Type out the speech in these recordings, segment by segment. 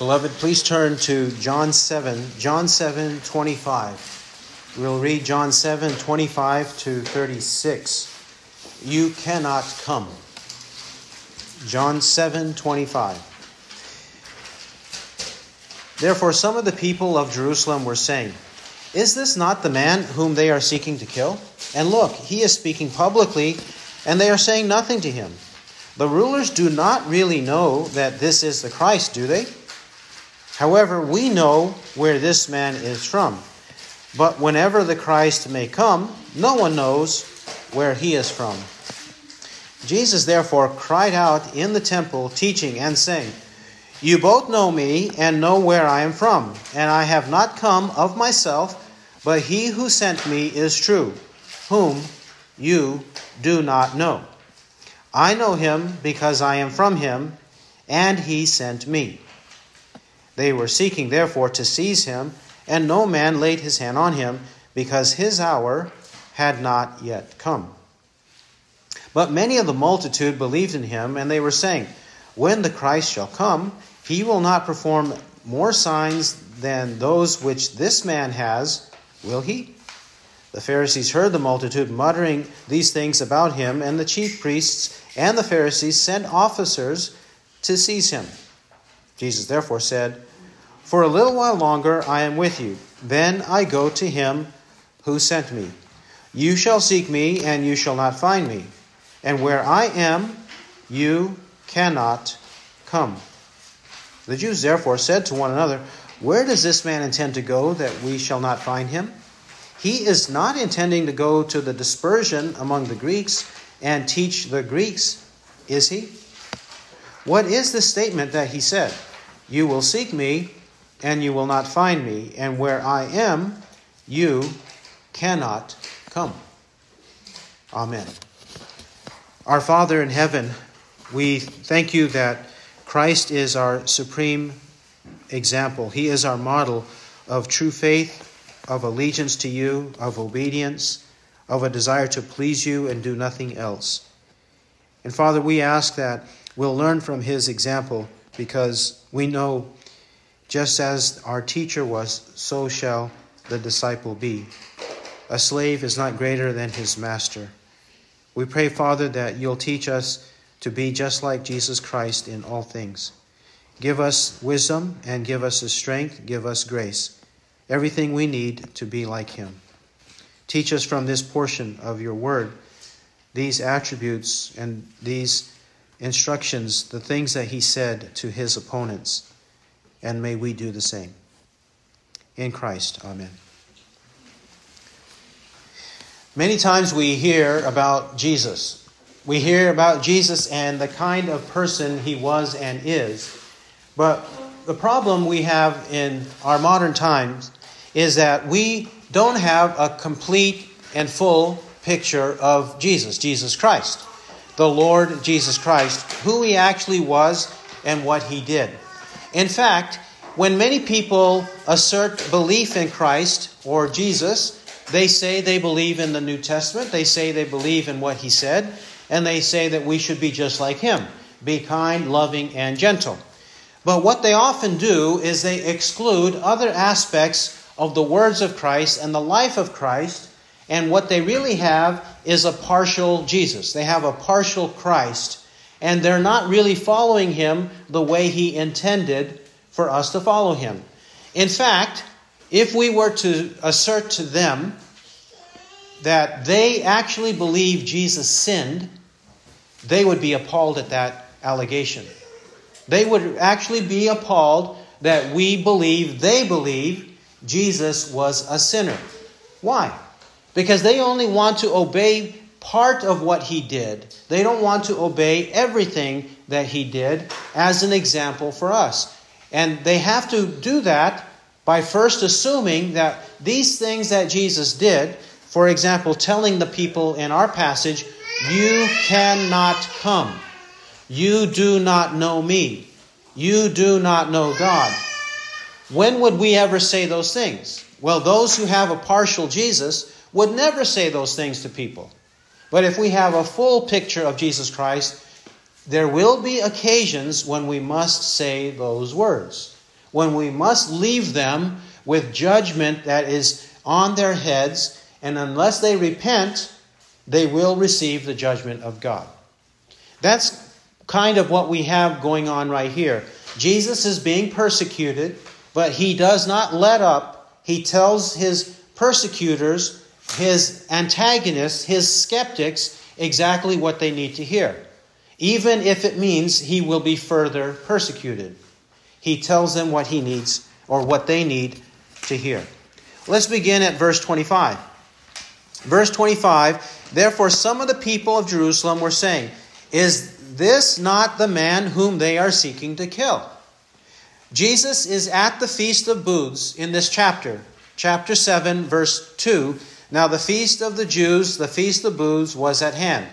Beloved, please turn to John 7, John 7, 25. We'll read John 7, 25 to 36. You cannot come. John 7, 25. Therefore, some of the people of Jerusalem were saying, Is this not the man whom they are seeking to kill? And look, he is speaking publicly, and they are saying nothing to him. The rulers do not really know that this is the Christ, do they? However, we know where this man is from. But whenever the Christ may come, no one knows where he is from. Jesus therefore cried out in the temple, teaching and saying, You both know me and know where I am from, and I have not come of myself, but he who sent me is true, whom you do not know. I know him because I am from him, and he sent me. They were seeking, therefore, to seize him, and no man laid his hand on him, because his hour had not yet come. But many of the multitude believed in him, and they were saying, When the Christ shall come, he will not perform more signs than those which this man has, will he? The Pharisees heard the multitude muttering these things about him, and the chief priests and the Pharisees sent officers to seize him. Jesus therefore said, for a little while longer I am with you. Then I go to him who sent me. You shall seek me, and you shall not find me. And where I am, you cannot come. The Jews therefore said to one another, Where does this man intend to go that we shall not find him? He is not intending to go to the dispersion among the Greeks and teach the Greeks, is he? What is the statement that he said? You will seek me, and you will not find me, and where I am, you cannot come. Amen. Our Father in heaven, we thank you that Christ is our supreme example. He is our model of true faith, of allegiance to you, of obedience, of a desire to please you and do nothing else. And Father, we ask that we'll learn from his example because we know just as our teacher was, so shall the disciple be. A slave is not greater than his master. We pray, Father, that you'll teach us to be just like Jesus Christ in all things. Give us wisdom and give us the strength, give us grace, everything we need to be like him. Teach us from this portion of your word these attributes and these instructions, the things that he said to his opponents and may we do the same. In Christ, Amen. Many times we hear about Jesus. We hear about Jesus and the kind of person he was and is. But the problem we have in our modern times is that we don't have a complete and full picture of Jesus, Jesus Christ, the Lord Jesus Christ, who he actually was and what he did. In fact, when many people assert belief in Christ or Jesus, they say they believe in the New Testament, they say they believe in what he said, and they say that we should be just like him be kind, loving, and gentle. But what they often do is they exclude other aspects of the words of Christ and the life of Christ, and what they really have is a partial Jesus. They have a partial Christ and they're not really following him the way he intended for us to follow him. In fact, if we were to assert to them that they actually believe Jesus sinned, they would be appalled at that allegation. They would actually be appalled that we believe, they believe, Jesus was a sinner. Why? Because they only want to obey part of what he did. They don't want to obey everything that he did as an example for us. And they have to do that by first assuming that these things that Jesus did, for example, telling the people in our passage, You cannot come. You do not know me. You do not know God. When would we ever say those things? Well, those who have a partial Jesus would never say those things to people. But if we have a full picture of Jesus Christ, there will be occasions when we must say those words. when we must leave them with judgment that is on their heads, and unless they repent, they will receive the judgment of God. That's kind of what we have going on right here. Jesus is being persecuted, but he does not let up. He tells his persecutors, his antagonists, his skeptics, exactly what they need to hear, even if it means he will be further persecuted. He tells them what he needs or what they need to hear. Let's begin at verse 25. Verse 25 Therefore, some of the people of Jerusalem were saying, Is this not the man whom they are seeking to kill? Jesus is at the Feast of Booths in this chapter, chapter 7, verse 2. Now, the feast of the Jews, the Feast of Booths, was at hand.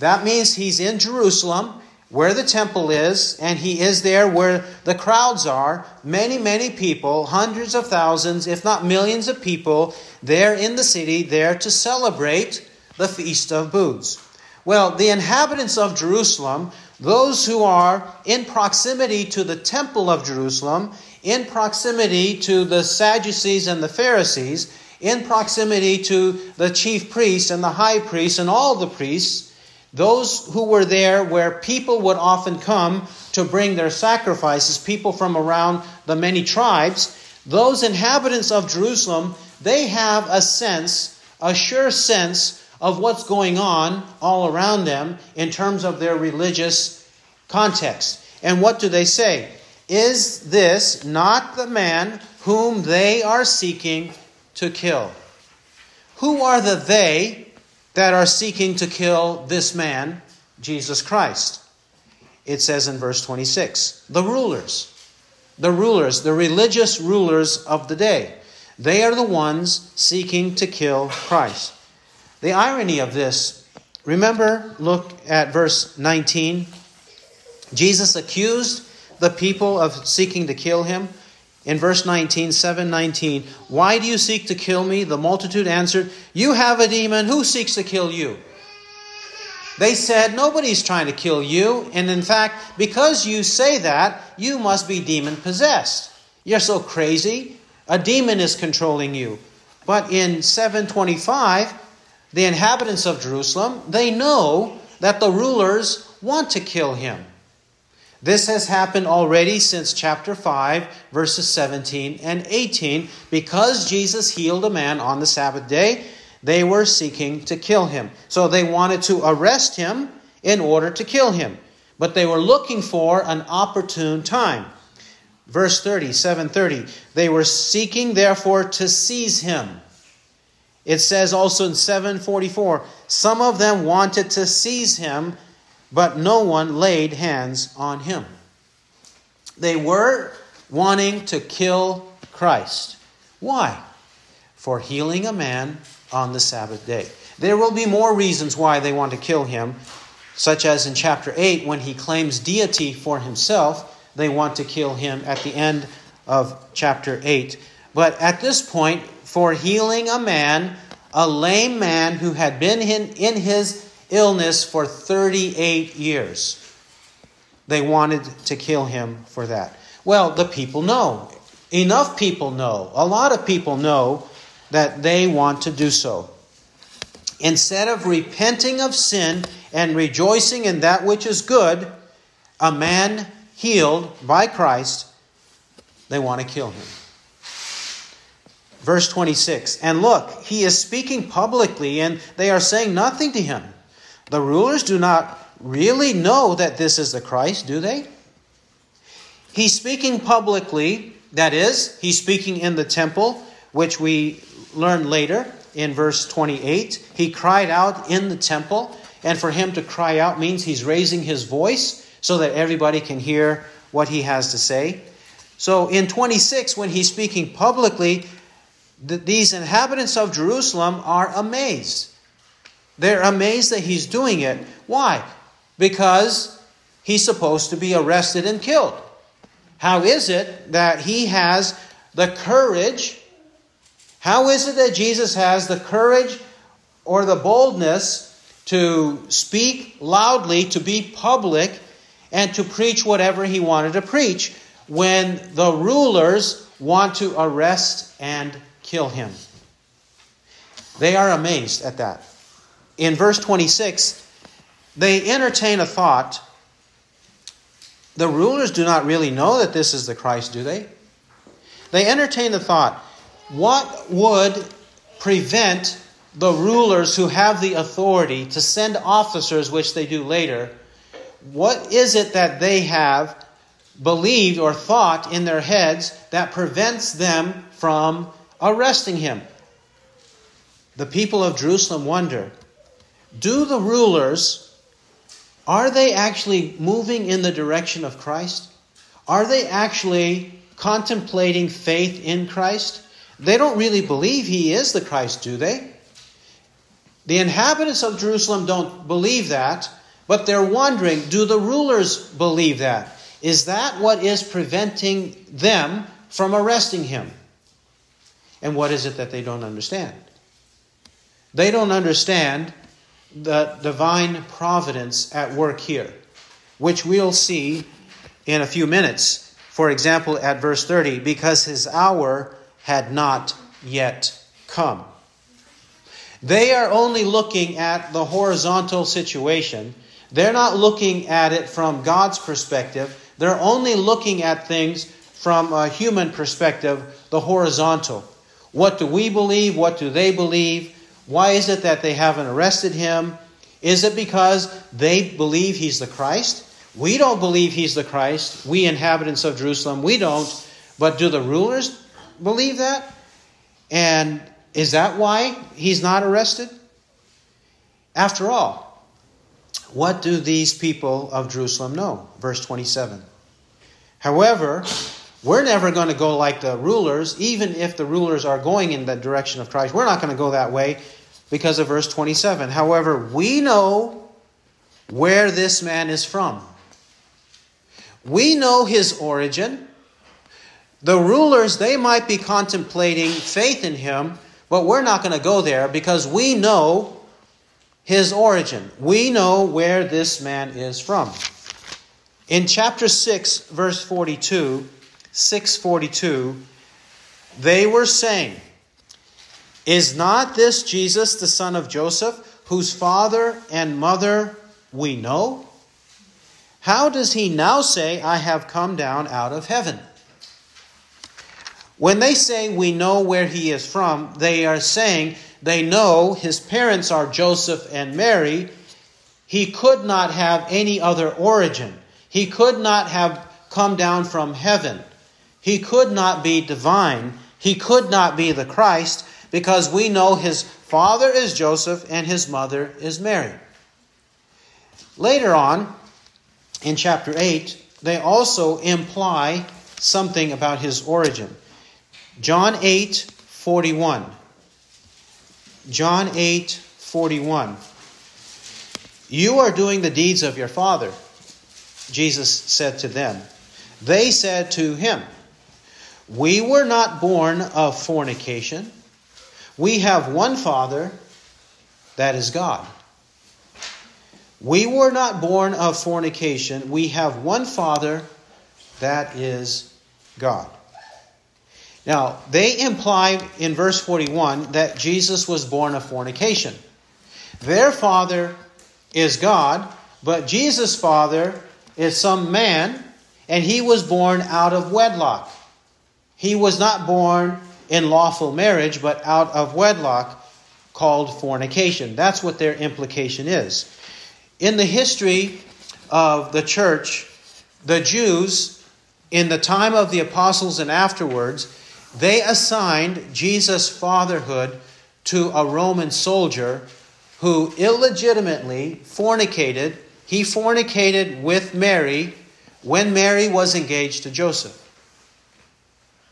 That means he's in Jerusalem, where the temple is, and he is there where the crowds are. Many, many people, hundreds of thousands, if not millions of people, there in the city, there to celebrate the Feast of Booths. Well, the inhabitants of Jerusalem, those who are in proximity to the temple of Jerusalem, in proximity to the Sadducees and the Pharisees, in proximity to the chief priests and the high priests and all the priests, those who were there where people would often come to bring their sacrifices, people from around the many tribes, those inhabitants of Jerusalem, they have a sense, a sure sense of what's going on all around them in terms of their religious context. And what do they say? Is this not the man whom they are seeking to kill? Who are the they that are seeking to kill this man, Jesus Christ? It says in verse 26 the rulers. The rulers, the religious rulers of the day. They are the ones seeking to kill Christ. The irony of this, remember, look at verse 19. Jesus accused the people of seeking to kill him. In verse 19, 719, why do you seek to kill me? The multitude answered, You have a demon. Who seeks to kill you? They said, Nobody's trying to kill you. And in fact, because you say that, you must be demon possessed. You're so crazy. A demon is controlling you. But in 725, the inhabitants of Jerusalem, they know that the rulers want to kill him. This has happened already since chapter 5, verses 17 and 18. Because Jesus healed a man on the Sabbath day, they were seeking to kill him. So they wanted to arrest him in order to kill him. But they were looking for an opportune time. Verse 30, 730. They were seeking, therefore, to seize him it says also in 744 some of them wanted to seize him, but no one laid hands on him. They were wanting to kill Christ. Why? For healing a man on the Sabbath day. There will be more reasons why they want to kill him, such as in chapter 8 when he claims deity for himself. They want to kill him at the end of chapter 8. But at this point, for healing a man, a lame man who had been in, in his illness for 38 years. They wanted to kill him for that. Well, the people know. Enough people know. A lot of people know that they want to do so. Instead of repenting of sin and rejoicing in that which is good, a man healed by Christ, they want to kill him. Verse 26 And look, he is speaking publicly, and they are saying nothing to him. The rulers do not really know that this is the Christ, do they? He's speaking publicly, that is, he's speaking in the temple, which we learn later in verse 28. He cried out in the temple, and for him to cry out means he's raising his voice so that everybody can hear what he has to say. So in 26, when he's speaking publicly, these inhabitants of Jerusalem are amazed. They're amazed that he's doing it. Why? Because he's supposed to be arrested and killed. How is it that he has the courage? How is it that Jesus has the courage or the boldness to speak loudly, to be public, and to preach whatever he wanted to preach when the rulers want to arrest and kill him. They are amazed at that. In verse 26, they entertain a thought. The rulers do not really know that this is the Christ, do they? They entertain the thought what would prevent the rulers who have the authority to send officers, which they do later, what is it that they have believed or thought in their heads that prevents them from arresting him? The people of Jerusalem wonder do the rulers are they actually moving in the direction of Christ? Are they actually contemplating faith in Christ? They don't really believe he is the Christ, do they? The inhabitants of Jerusalem don't believe that, but they're wondering do the rulers believe that? Is that what is preventing them from arresting him? And what is it that they don't understand? They don't understand the divine providence at work here, which we'll see in a few minutes. For example, at verse 30, because his hour had not yet come. They are only looking at the horizontal situation. They're not looking at it from God's perspective. They're only looking at things from a human perspective, the horizontal. What do we believe? What do they believe? Why is it that they haven't arrested him? Is it because they believe he's the Christ? We don't believe he's the Christ. We inhabitants of Jerusalem, we don't. But do the rulers believe that? And is that why he's not arrested? After all, what do these people of Jerusalem know? Verse 27. However, we're never going to go like the rulers, even if the rulers are going in the direction of Christ. We're not going to go that way because of verse 27. However, we know where this man is from. We know his origin. The rulers, they might be contemplating faith in him, but we're not going to go there because we know his origin. We know where this man is from. In chapter 6, verse 42, 642, they were saying, Is not this Jesus the son of Joseph, whose father and mother we know? How does he now say, I have come down out of heaven? When they say we know where he is from, they are saying they know his parents are Joseph and Mary. He could not have any other origin. He could not have come down from heaven. He could not be divine. He could not be the Christ because we know his father is Joseph and his mother is Mary. Later on, in chapter 8, they also imply something about his origin. John 8 41. John 8 41. You are doing the deeds of your father, Jesus said to them. They said to him, we were not born of fornication. We have one Father, that is God. We were not born of fornication. We have one Father, that is God. Now, they imply in verse 41 that Jesus was born of fornication. Their father is God, but Jesus' father is some man, and he was born out of wedlock. He was not born in lawful marriage, but out of wedlock, called fornication. That's what their implication is. In the history of the church, the Jews, in the time of the apostles and afterwards, they assigned Jesus' fatherhood to a Roman soldier who illegitimately fornicated. He fornicated with Mary when Mary was engaged to Joseph.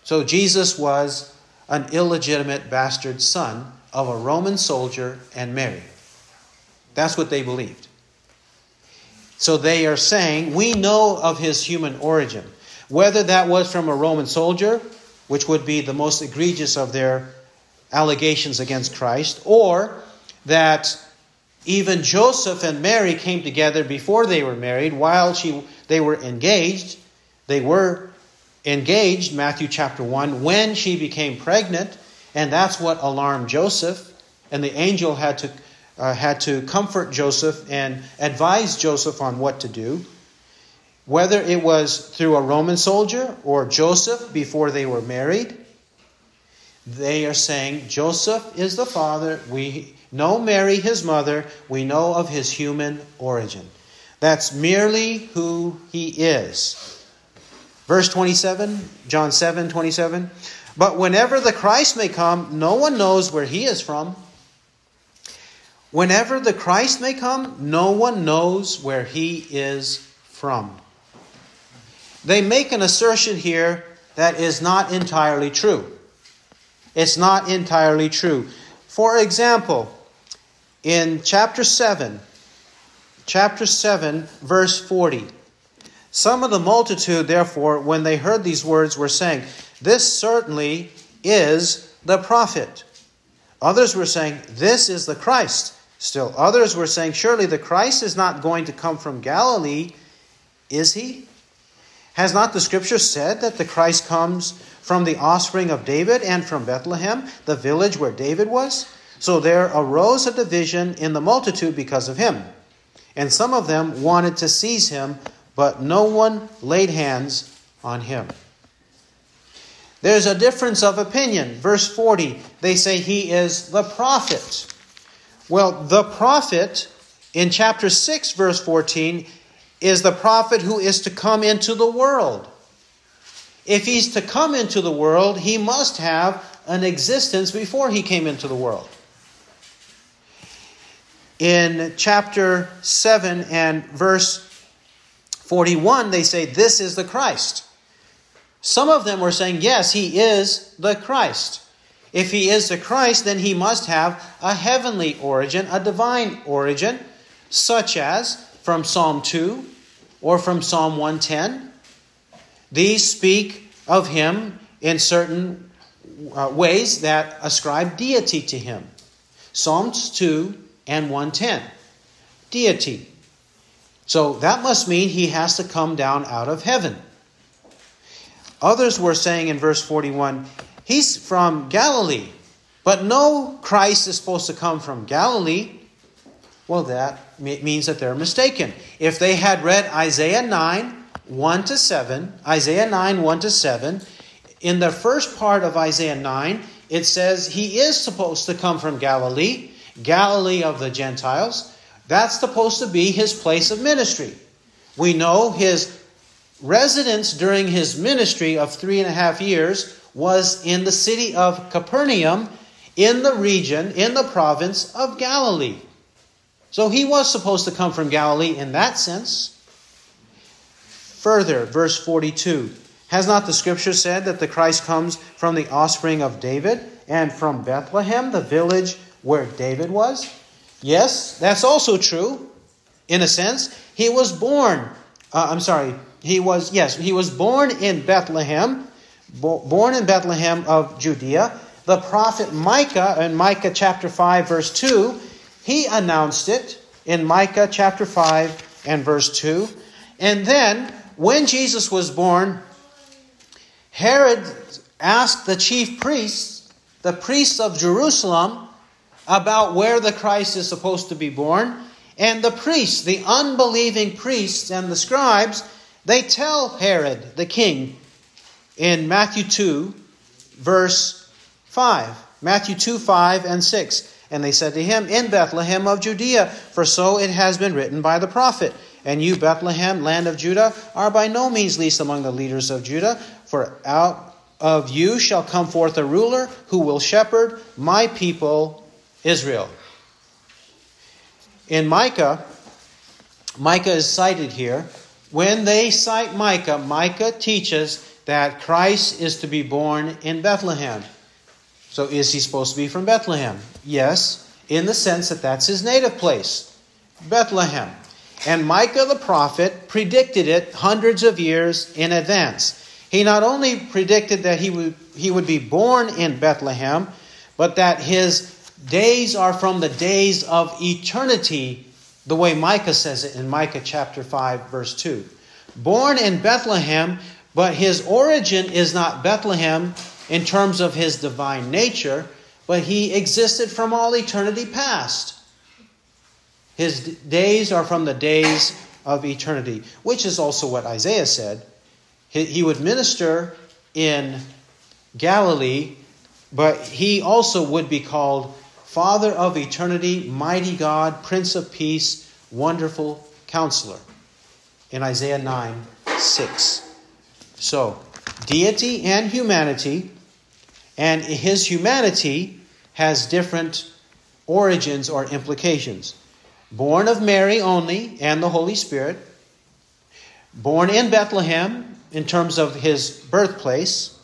So Jesus was an illegitimate bastard son of a Roman soldier and Mary. That's what they believed. So they are saying, we know of his human origin. Whether that was from a Roman soldier, which would be the most egregious of their allegations against Christ, or that even Joseph and Mary came together before they were married, while she, they were engaged. They were engaged, Matthew chapter 1, when she became pregnant, and that's what alarmed Joseph. And the angel had to, uh, had to comfort Joseph and advise Joseph on what to do. Whether it was through a Roman soldier or Joseph before they were married, they are saying Joseph is the father. We know Mary, his mother. We know of his human origin. That's merely who he is. Verse 27, John 7 27. But whenever the Christ may come, no one knows where he is from. Whenever the Christ may come, no one knows where he is from. They make an assertion here that is not entirely true. It's not entirely true. For example, in chapter 7, chapter 7, verse 40, some of the multitude, therefore, when they heard these words, were saying, This certainly is the prophet. Others were saying, This is the Christ. Still, others were saying, Surely the Christ is not going to come from Galilee, is he? Has not the scripture said that the Christ comes from the offspring of David and from Bethlehem, the village where David was? So there arose a division in the multitude because of him. And some of them wanted to seize him, but no one laid hands on him. There's a difference of opinion. Verse 40, they say he is the prophet. Well, the prophet in chapter 6, verse 14, is the prophet who is to come into the world. If he's to come into the world, he must have an existence before he came into the world. In chapter 7 and verse 41, they say, This is the Christ. Some of them were saying, Yes, he is the Christ. If he is the Christ, then he must have a heavenly origin, a divine origin, such as from Psalm 2 or from Psalm 110. These speak of him in certain uh, ways that ascribe deity to him. Psalms 2 and 110. Deity. So that must mean he has to come down out of heaven. Others were saying in verse 41, he's from Galilee. But no Christ is supposed to come from Galilee. Well, that means that they're mistaken. If they had read Isaiah 9, 1 to 7, Isaiah 9, 1 to 7, in the first part of Isaiah 9, it says he is supposed to come from Galilee, Galilee of the Gentiles. That's supposed to be his place of ministry. We know his residence during his ministry of three and a half years was in the city of Capernaum in the region, in the province of Galilee. So he was supposed to come from Galilee in that sense. Further, verse 42 Has not the scripture said that the Christ comes from the offspring of David and from Bethlehem, the village where David was? Yes, that's also true, in a sense. He was born, uh, I'm sorry, he was, yes, he was born in Bethlehem, bo- born in Bethlehem of Judea. The prophet Micah, in Micah chapter 5, verse 2, he announced it in Micah chapter 5 and verse 2. And then, when Jesus was born, Herod asked the chief priests, the priests of Jerusalem, about where the Christ is supposed to be born. And the priests, the unbelieving priests and the scribes, they tell Herod the king in Matthew 2, verse 5. Matthew 2, 5 and 6. And they said to him, In Bethlehem of Judea, for so it has been written by the prophet. And you, Bethlehem, land of Judah, are by no means least among the leaders of Judah, for out of you shall come forth a ruler who will shepherd my people Israel. In Micah, Micah is cited here. When they cite Micah, Micah teaches that Christ is to be born in Bethlehem. So is he supposed to be from Bethlehem? Yes, in the sense that that's his native place, Bethlehem. And Micah the prophet predicted it hundreds of years in advance. He not only predicted that he would, he would be born in Bethlehem, but that his Days are from the days of eternity, the way Micah says it in Micah chapter 5, verse 2. Born in Bethlehem but his origin is not Bethlehem in terms of his divine nature, but he existed from all eternity past. His days are from the days of eternity, which is also what Isaiah said. He would minister in Galilee, but he also would be called Father of eternity, mighty God, Prince of peace, wonderful counselor in Isaiah 9 6. So, deity and humanity, and his humanity has different origins or implications. Born of Mary only and the Holy Spirit, born in Bethlehem in terms of his birthplace.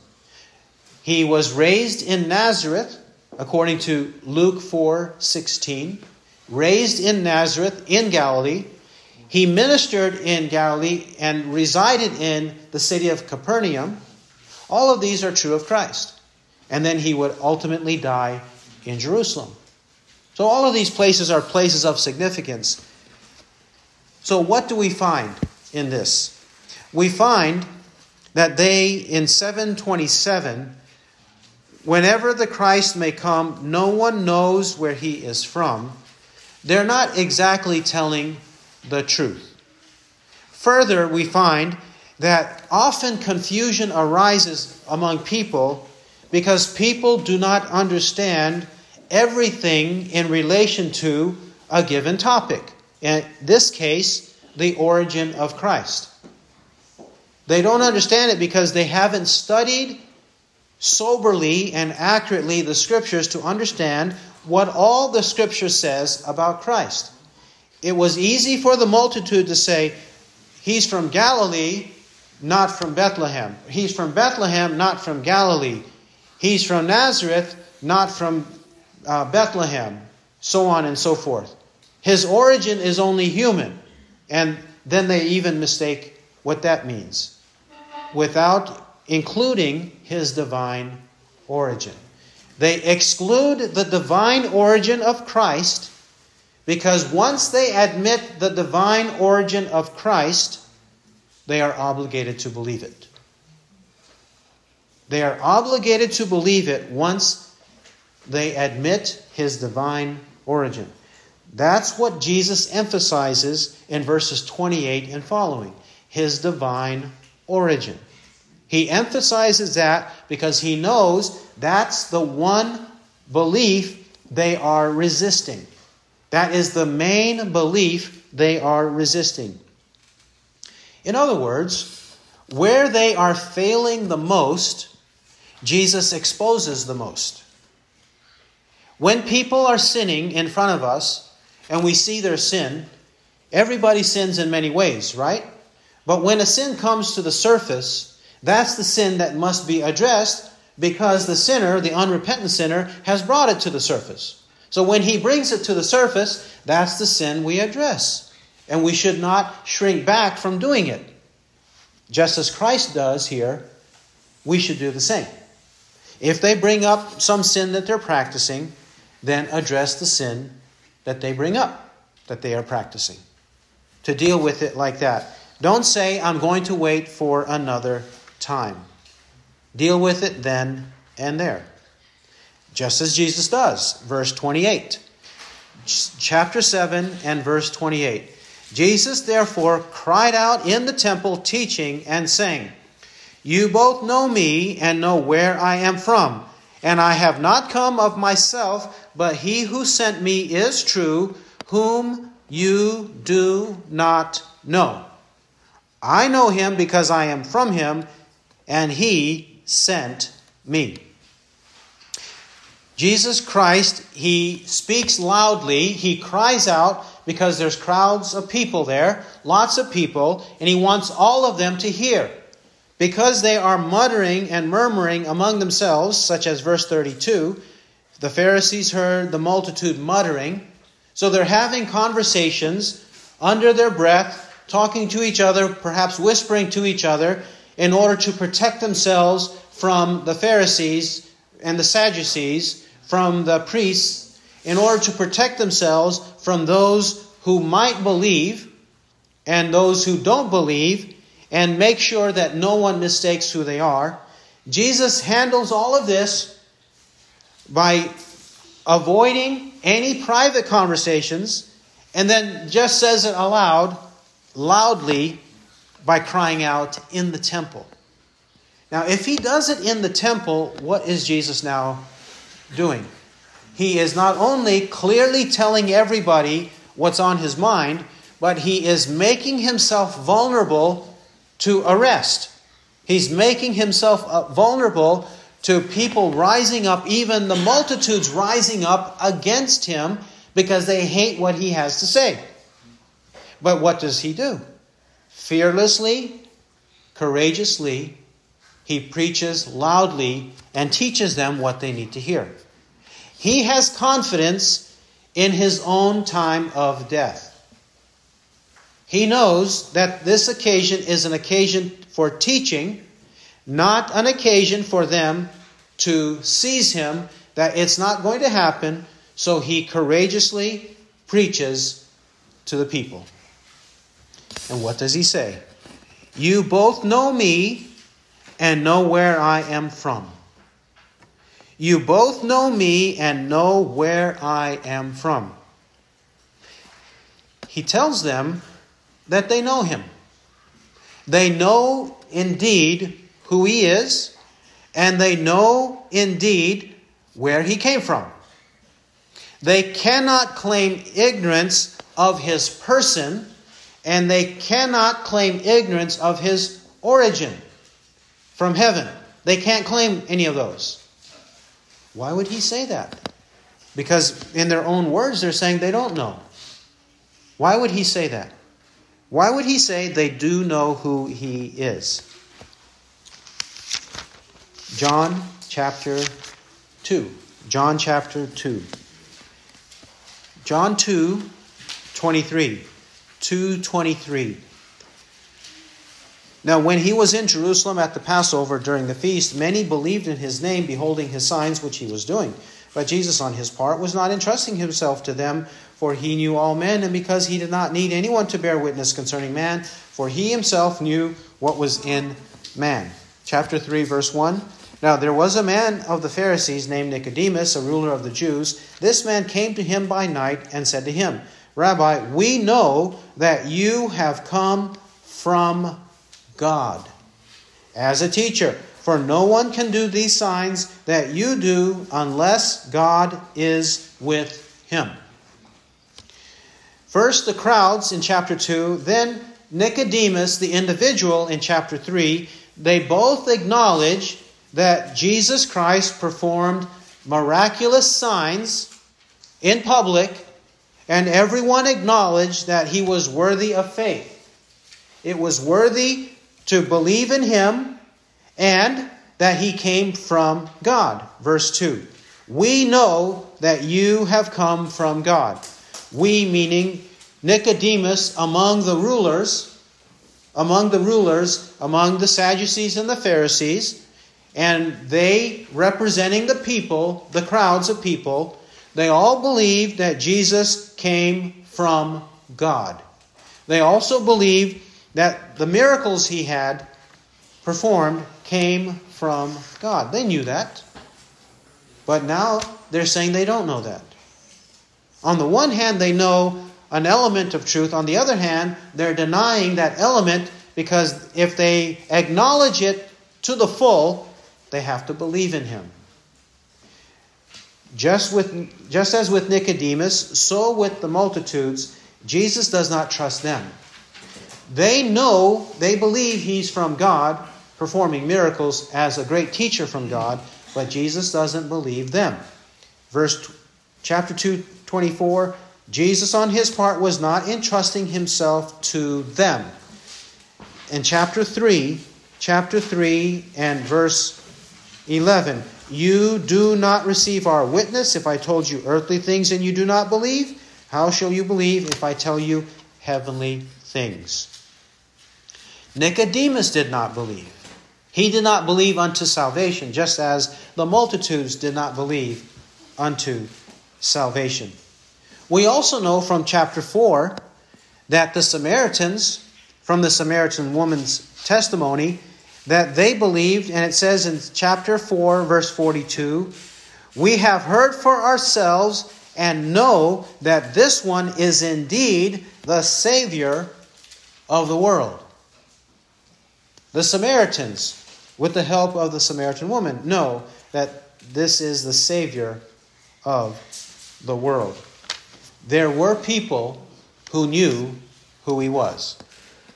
He was raised in Nazareth according to Luke 4:16, raised in Nazareth in Galilee he ministered in Galilee and resided in the city of Capernaum. All of these are true of Christ. And then he would ultimately die in Jerusalem. So, all of these places are places of significance. So, what do we find in this? We find that they, in 727, whenever the Christ may come, no one knows where he is from. They're not exactly telling the truth. Further, we find that often confusion arises among people because people do not understand everything in relation to a given topic. In this case, the origin of Christ. They don't understand it because they haven't studied soberly and accurately the scriptures to understand what all the scripture says about Christ it was easy for the multitude to say, He's from Galilee, not from Bethlehem. He's from Bethlehem, not from Galilee. He's from Nazareth, not from uh, Bethlehem, so on and so forth. His origin is only human. And then they even mistake what that means without including his divine origin. They exclude the divine origin of Christ because once they admit the divine origin of Christ, they are obligated to believe it. They are obligated to believe it once they admit his divine origin. That's what Jesus emphasizes in verses 28 and following his divine origin. He emphasizes that because he knows that's the one belief they are resisting. That is the main belief they are resisting. In other words, where they are failing the most, Jesus exposes the most. When people are sinning in front of us and we see their sin, everybody sins in many ways, right? But when a sin comes to the surface, that's the sin that must be addressed because the sinner, the unrepentant sinner, has brought it to the surface. So when he brings it to the surface, that's the sin we address. And we should not shrink back from doing it. Just as Christ does here, we should do the same. If they bring up some sin that they're practicing, then address the sin that they bring up, that they are practicing. To deal with it like that. Don't say, I'm going to wait for another time. Deal with it then and there just as Jesus does. Verse 28. Chapter 7 and verse 28. Jesus therefore cried out in the temple, teaching and saying, You both know me and know where I am from, and I have not come of myself, but he who sent me is true, whom you do not know. I know him because I am from him, and he sent me. Jesus Christ, he speaks loudly, he cries out because there's crowds of people there, lots of people, and he wants all of them to hear. Because they are muttering and murmuring among themselves, such as verse 32, the Pharisees heard the multitude muttering. So they're having conversations under their breath, talking to each other, perhaps whispering to each other, in order to protect themselves from the Pharisees and the Sadducees from the priests in order to protect themselves from those who might believe and those who don't believe, and make sure that no one mistakes who they are. Jesus handles all of this by avoiding any private conversations and then just says it aloud, loudly, by crying out in the temple. Now, if he does it in the temple, what is Jesus now doing? He is not only clearly telling everybody what's on his mind, but he is making himself vulnerable to arrest. He's making himself uh, vulnerable to people rising up, even the multitudes rising up against him because they hate what he has to say. But what does he do? Fearlessly, courageously, he preaches loudly and teaches them what they need to hear. He has confidence in his own time of death. He knows that this occasion is an occasion for teaching, not an occasion for them to seize him, that it's not going to happen, so he courageously preaches to the people. And what does he say? You both know me and know where I am from. You both know me and know where I am from. He tells them that they know him. They know indeed who he is, and they know indeed where he came from. They cannot claim ignorance of his person, and they cannot claim ignorance of his origin from heaven. They can't claim any of those. Why would he say that? Because in their own words, they're saying they don't know. Why would he say that? Why would he say they do know who he is? John chapter 2. John chapter 2. John 2, 23. 223. Now, when he was in Jerusalem at the Passover during the feast, many believed in his name, beholding his signs which he was doing. But Jesus, on his part, was not entrusting himself to them, for he knew all men, and because he did not need anyone to bear witness concerning man, for he himself knew what was in man. Chapter 3, verse 1. Now there was a man of the Pharisees named Nicodemus, a ruler of the Jews. This man came to him by night and said to him, Rabbi, we know that you have come from God as a teacher. For no one can do these signs that you do unless God is with him. First, the crowds in chapter 2, then Nicodemus, the individual, in chapter 3, they both acknowledge that Jesus Christ performed miraculous signs in public, and everyone acknowledged that he was worthy of faith. It was worthy to believe in him and that he came from God. Verse 2 We know that you have come from God. We, meaning Nicodemus among the rulers, among the rulers, among the Sadducees and the Pharisees, and they representing the people, the crowds of people, they all believed that Jesus came from God. They also believed that the miracles he had performed came from God. They knew that. But now they're saying they don't know that. On the one hand, they know an element of truth. On the other hand, they're denying that element because if they acknowledge it to the full, they have to believe in him. Just, with, just as with Nicodemus, so with the multitudes, Jesus does not trust them. They know, they believe he's from God, performing miracles as a great teacher from God, but Jesus doesn't believe them. Verse chapter 2, 24, Jesus on his part was not entrusting himself to them. In chapter 3, chapter 3 and verse 11, you do not receive our witness if I told you earthly things and you do not believe. How shall you believe if I tell you heavenly things? Nicodemus did not believe. He did not believe unto salvation, just as the multitudes did not believe unto salvation. We also know from chapter 4 that the Samaritans, from the Samaritan woman's testimony that they believed, and it says in chapter 4, verse 42 We have heard for ourselves and know that this one is indeed the Savior of the world. The Samaritans, with the help of the Samaritan woman, know that this is the Savior of the world. There were people who knew who he was.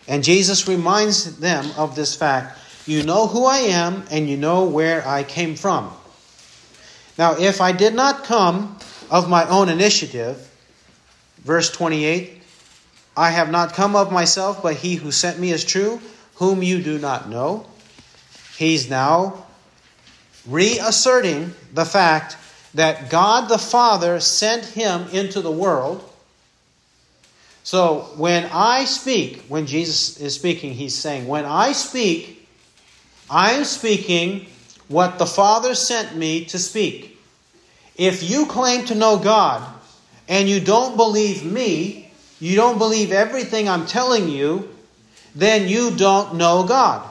And Jesus reminds them of this fact You know who I am, and you know where I came from. Now, if I did not come of my own initiative, verse 28, I have not come of myself, but he who sent me is true, whom you do not know. He's now reasserting the fact that God the Father sent him into the world. So when I speak, when Jesus is speaking, he's saying, When I speak, I am speaking what the Father sent me to speak. If you claim to know God and you don't believe me, you don't believe everything I'm telling you, then you don't know God.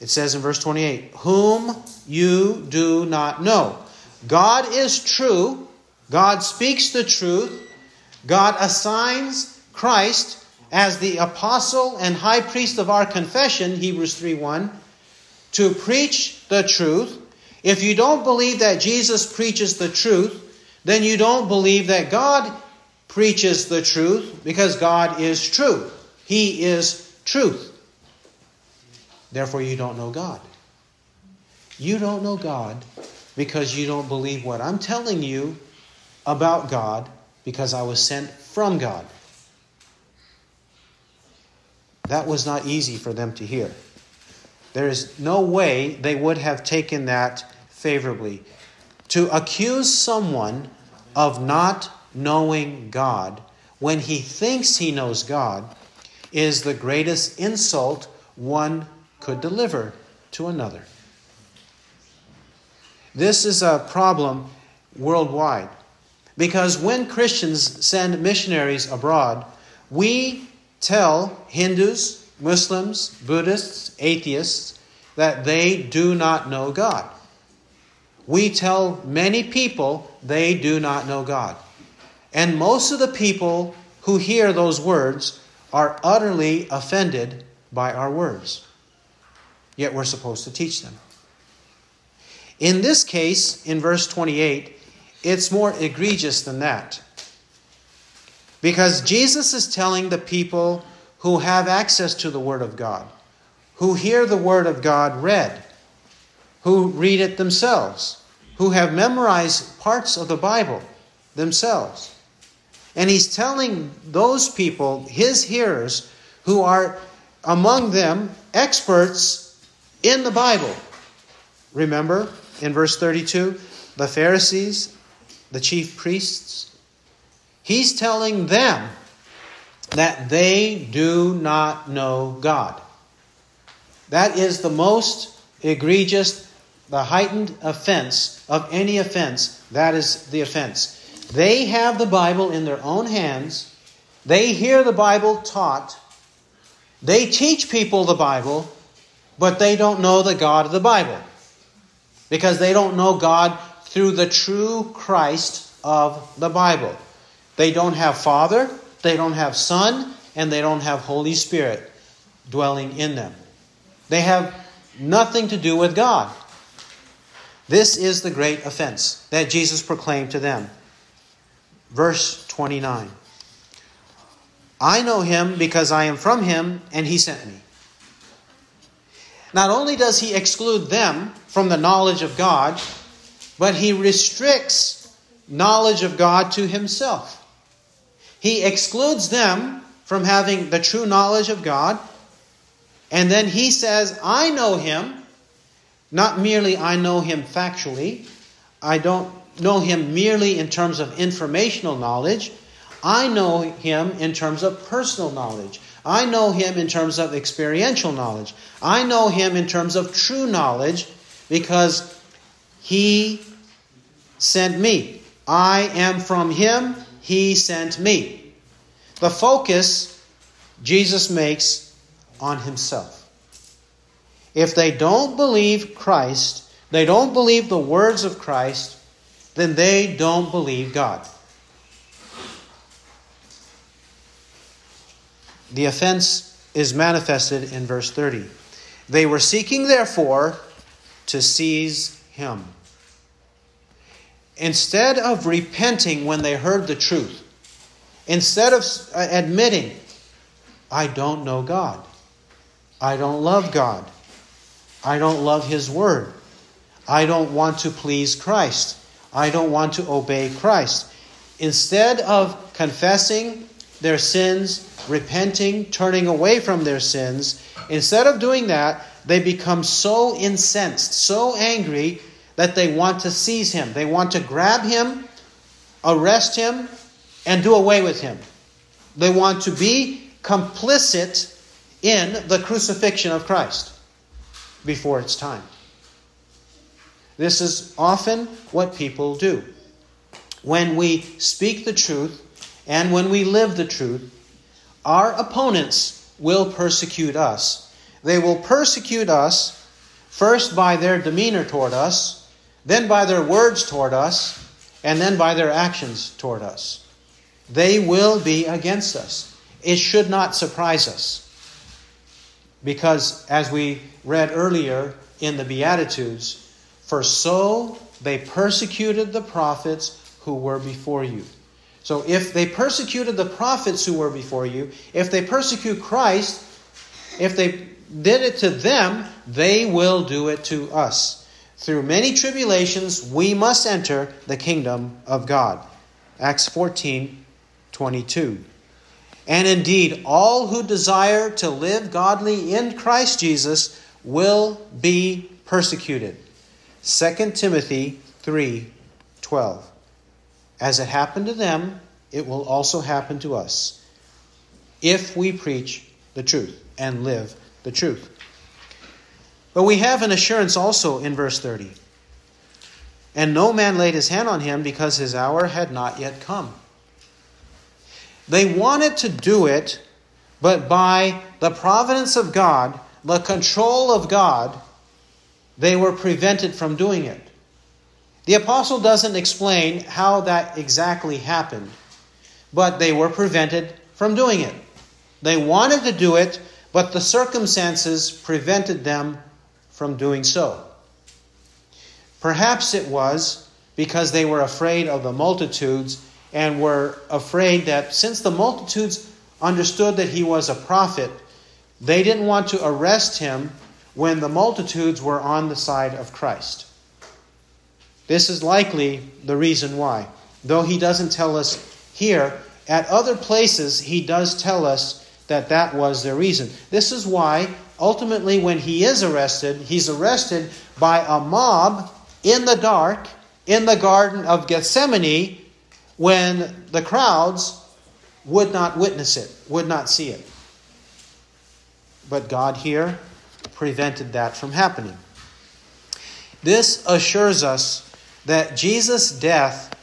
It says in verse 28 Whom you do not know. God is true. God speaks the truth. God assigns Christ as the apostle and high priest of our confession, Hebrews 3 1, to preach the truth. If you don't believe that Jesus preaches the truth, then you don't believe that God preaches the truth because God is true. He is truth. Therefore, you don't know God. You don't know God because you don't believe what I'm telling you about God because I was sent from God. That was not easy for them to hear. There is no way they would have taken that favorably. To accuse someone of not knowing God when he thinks he knows God is the greatest insult one could deliver to another. This is a problem worldwide because when Christians send missionaries abroad, we tell Hindus, Muslims, Buddhists, atheists that they do not know God. We tell many people they do not know God. And most of the people who hear those words are utterly offended by our words. Yet we're supposed to teach them. In this case, in verse 28, it's more egregious than that. Because Jesus is telling the people who have access to the Word of God, who hear the Word of God read, who read it themselves, who have memorized parts of the Bible themselves. And he's telling those people, his hearers, who are among them experts in the Bible. Remember, in verse 32, the Pharisees, the chief priests, he's telling them that they do not know God. That is the most egregious, the heightened offense of any offense. That is the offense. They have the Bible in their own hands. They hear the Bible taught. They teach people the Bible, but they don't know the God of the Bible because they don't know God through the true Christ of the Bible. They don't have Father, they don't have Son, and they don't have Holy Spirit dwelling in them. They have nothing to do with God. This is the great offense that Jesus proclaimed to them. Verse 29 I know him because I am from him, and he sent me. Not only does he exclude them from the knowledge of God, but he restricts knowledge of God to himself. He excludes them from having the true knowledge of God, and then he says, I know him. Not merely I know him factually, I don't know him merely in terms of informational knowledge. I know him in terms of personal knowledge. I know him in terms of experiential knowledge. I know him in terms of true knowledge because he sent me. I am from him, he sent me. The focus Jesus makes on himself. If they don't believe Christ, they don't believe the words of Christ, then they don't believe God. The offense is manifested in verse 30. They were seeking, therefore, to seize him. Instead of repenting when they heard the truth, instead of uh, admitting, I don't know God, I don't love God, I don't love His Word, I don't want to please Christ, I don't want to obey Christ. Instead of confessing their sins, repenting, turning away from their sins, instead of doing that, they become so incensed, so angry that they want to seize him. They want to grab him, arrest him, and do away with him. They want to be complicit in the crucifixion of Christ before it's time. This is often what people do. When we speak the truth and when we live the truth, our opponents will persecute us. They will persecute us first by their demeanor toward us, then by their words toward us, and then by their actions toward us. They will be against us. It should not surprise us. Because, as we read earlier in the Beatitudes, for so they persecuted the prophets who were before you. So if they persecuted the prophets who were before you, if they persecute Christ, if they did it to them, they will do it to us. Through many tribulations, we must enter the kingdom of God. Acts 14 22. And indeed, all who desire to live godly in Christ Jesus will be persecuted. 2 Timothy 3 12. As it happened to them, it will also happen to us if we preach the truth and live the truth. But we have an assurance also in verse 30. And no man laid his hand on him because his hour had not yet come. They wanted to do it, but by the providence of God, the control of God, they were prevented from doing it. The apostle doesn't explain how that exactly happened, but they were prevented from doing it. They wanted to do it, but the circumstances prevented them from doing so. Perhaps it was because they were afraid of the multitudes and were afraid that since the multitudes understood that he was a prophet, they didn't want to arrest him when the multitudes were on the side of Christ. This is likely the reason why. Though he doesn't tell us here, at other places he does tell us that that was the reason. This is why, ultimately, when he is arrested, he's arrested by a mob in the dark in the Garden of Gethsemane when the crowds would not witness it, would not see it. But God here prevented that from happening. This assures us that Jesus' death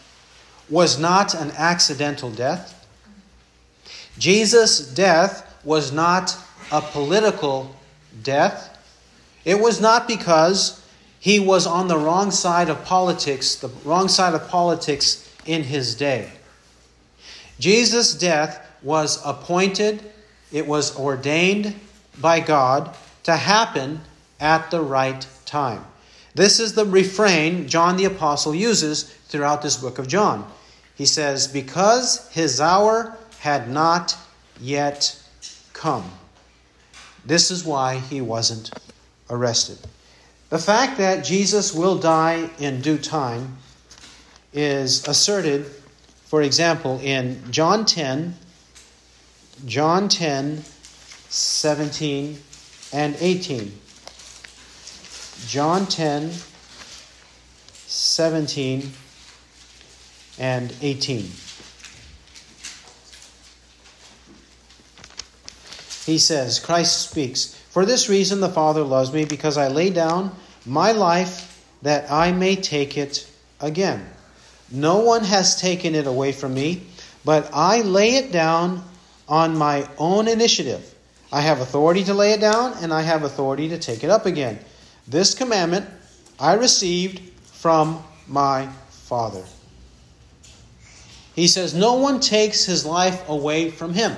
was not an accidental death. Jesus' death was not a political death. It was not because he was on the wrong side of politics, the wrong side of politics in his day. Jesus' death was appointed, it was ordained by God to happen at the right time. This is the refrain John the Apostle uses throughout this book of John. He says, Because his hour had not yet come. This is why he wasn't arrested. The fact that Jesus will die in due time is asserted, for example, in John 10, John 10, 17, and 18. John 10, 17, and 18. He says, Christ speaks, For this reason the Father loves me, because I lay down my life that I may take it again. No one has taken it away from me, but I lay it down on my own initiative. I have authority to lay it down, and I have authority to take it up again. This commandment I received from my Father. He says, No one takes his life away from him.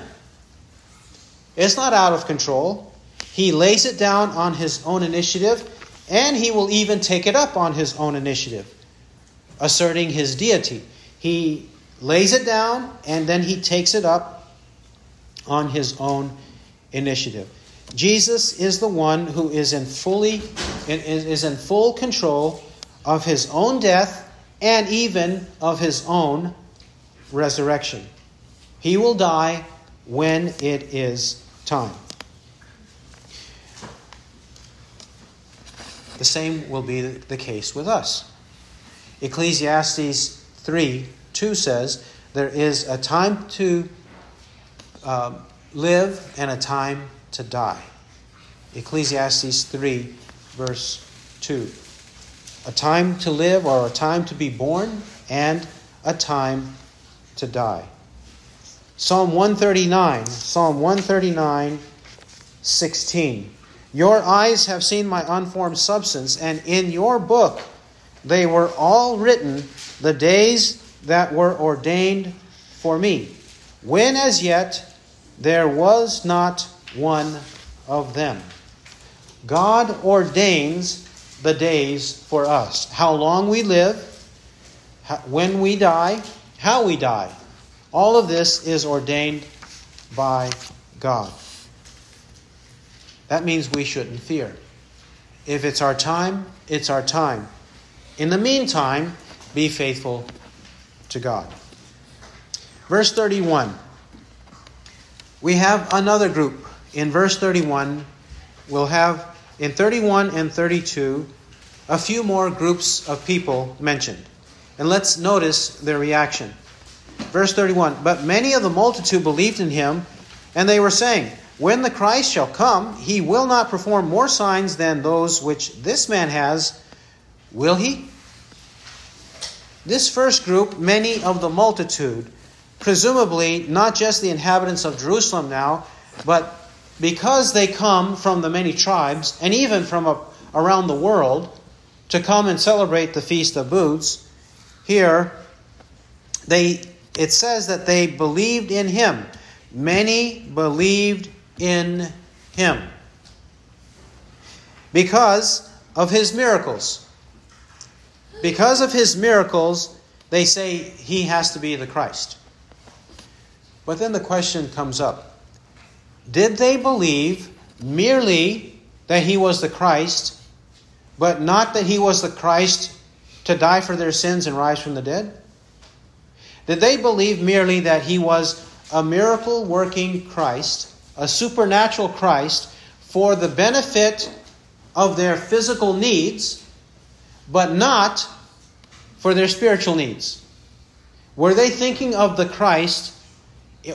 It's not out of control. He lays it down on his own initiative, and he will even take it up on his own initiative, asserting his deity. He lays it down, and then he takes it up on his own initiative. Jesus is the one who is in fully is in full control of his own death and even of his own resurrection. He will die when it is time. The same will be the case with us. Ecclesiastes 3 2 says, There is a time to uh, live and a time to die. Ecclesiastes 3, verse 2. A time to live or a time to be born and a time to die. Psalm 139, Psalm 139, 16. Your eyes have seen my unformed substance, and in your book they were all written, the days that were ordained for me, when as yet there was not one of them. God ordains the days for us. How long we live, when we die, how we die. All of this is ordained by God. That means we shouldn't fear. If it's our time, it's our time. In the meantime, be faithful to God. Verse 31. We have another group. In verse 31, we'll have in 31 and 32 a few more groups of people mentioned. And let's notice their reaction. Verse 31 But many of the multitude believed in him, and they were saying, When the Christ shall come, he will not perform more signs than those which this man has, will he? This first group, many of the multitude, presumably not just the inhabitants of Jerusalem now, but because they come from the many tribes and even from a, around the world to come and celebrate the Feast of Booths, here they it says that they believed in him. Many believed in him because of his miracles. Because of his miracles, they say he has to be the Christ. But then the question comes up Did they believe merely that he was the Christ, but not that he was the Christ to die for their sins and rise from the dead? Did they believe merely that he was a miracle working Christ, a supernatural Christ, for the benefit of their physical needs, but not for their spiritual needs? Were they thinking of the Christ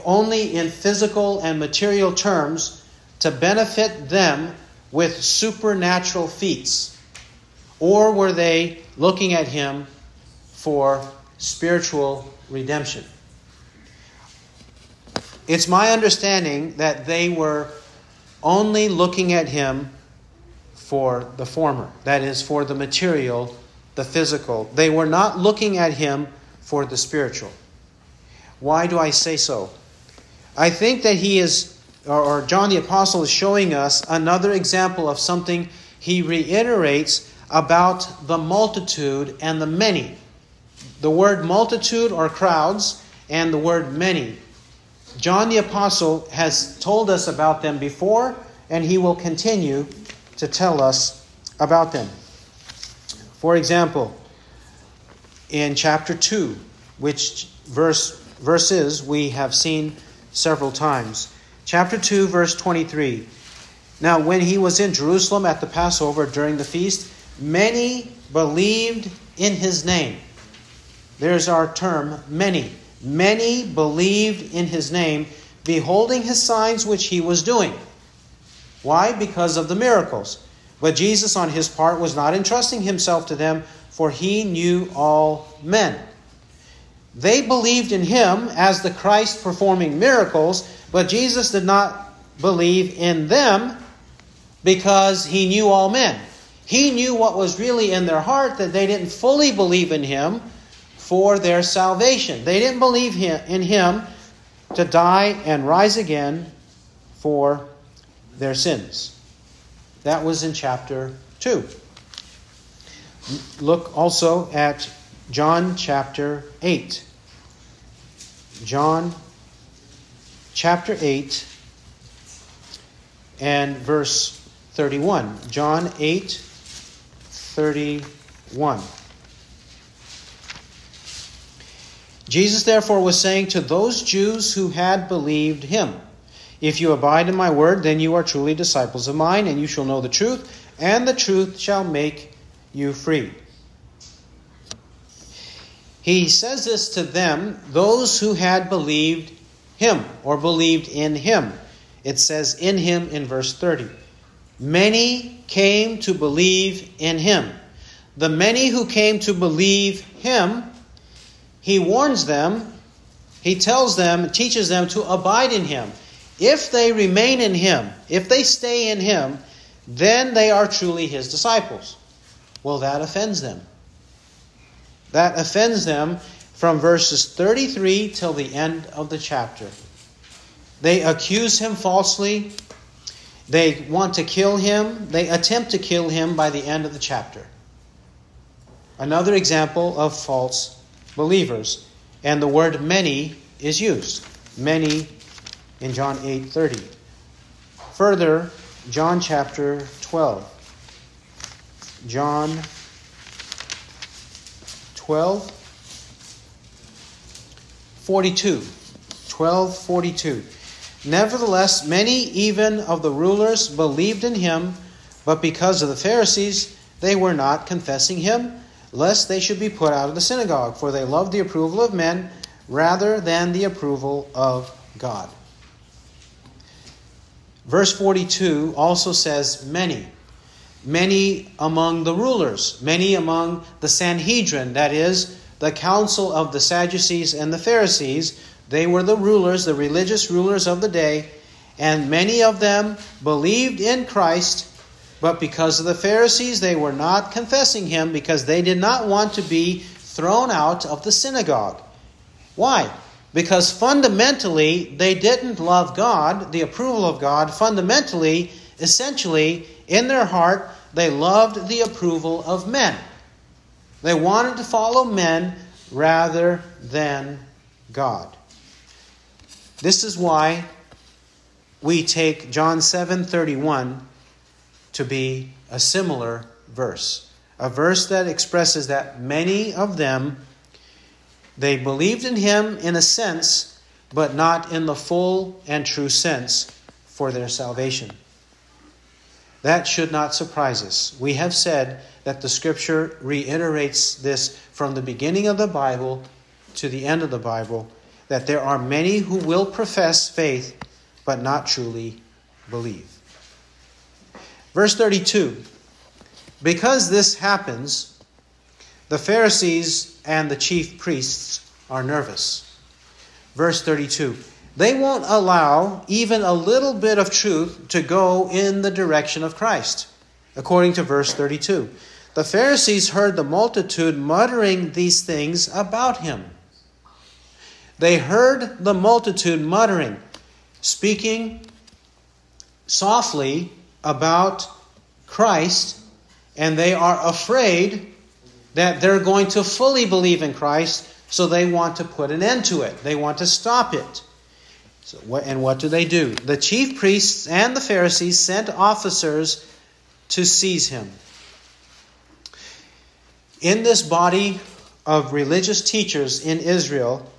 only in physical and material terms to benefit them with supernatural feats? Or were they looking at him for spiritual redemption? It's my understanding that they were only looking at him for the former, that is, for the material, the physical. They were not looking at him for the spiritual. Why do I say so? I think that he is, or, John the Apostle is showing us another example of something he reiterates about the multitude and the many. The word multitude or crowds and the word many. John the Apostle has told us about them before, and he will continue to tell us about them. For example, in chapter 2, which verse verses we have seen several times. Chapter 2 verse 23. Now when he was in Jerusalem at the Passover during the feast, many believed in his name. There's our term, many. Many believed in his name, beholding his signs which he was doing. Why? Because of the miracles. But Jesus, on his part, was not entrusting himself to them, for he knew all men. They believed in him as the Christ performing miracles, but Jesus did not believe in them because he knew all men. He knew what was really in their heart that they didn't fully believe in him for their salvation. They didn't believe in him to die and rise again for their sins. That was in chapter 2. Look also at John chapter 8. John chapter 8 and verse 31. John 8 31. Jesus therefore was saying to those Jews who had believed him, If you abide in my word, then you are truly disciples of mine, and you shall know the truth, and the truth shall make you free. He says this to them, those who had believed him or believed in him. It says in him in verse 30. Many came to believe in him. The many who came to believe him, he warns them, he tells them, teaches them to abide in him. If they remain in him, if they stay in him, then they are truly his disciples. Well, that offends them. That offends them from verses 33 till the end of the chapter. They accuse him falsely. They want to kill him. They attempt to kill him by the end of the chapter. Another example of false believers. And the word many is used. Many in John 8:30. Further, John chapter 12. John 12 42. 12 42. Nevertheless, many even of the rulers believed in him, but because of the Pharisees, they were not confessing him, lest they should be put out of the synagogue, for they loved the approval of men rather than the approval of God. Verse 42 also says, Many. Many among the rulers, many among the Sanhedrin, that is, the council of the Sadducees and the Pharisees, they were the rulers, the religious rulers of the day, and many of them believed in Christ, but because of the Pharisees, they were not confessing him because they did not want to be thrown out of the synagogue. Why? Because fundamentally, they didn't love God, the approval of God. Fundamentally, essentially, in their heart, they loved the approval of men. They wanted to follow men rather than God. This is why we take John 7:31 to be a similar verse. A verse that expresses that many of them they believed in him in a sense, but not in the full and true sense for their salvation. That should not surprise us. We have said that the scripture reiterates this from the beginning of the Bible to the end of the Bible that there are many who will profess faith but not truly believe. Verse 32 Because this happens, the Pharisees and the chief priests are nervous. Verse 32 They won't allow even a little bit of truth to go in the direction of Christ, according to verse 32. The Pharisees heard the multitude muttering these things about him. They heard the multitude muttering, speaking softly about Christ, and they are afraid that they're going to fully believe in Christ, so they want to put an end to it. They want to stop it. So, what, and what do they do? The chief priests and the Pharisees sent officers to seize him. In this body of religious teachers in Israel,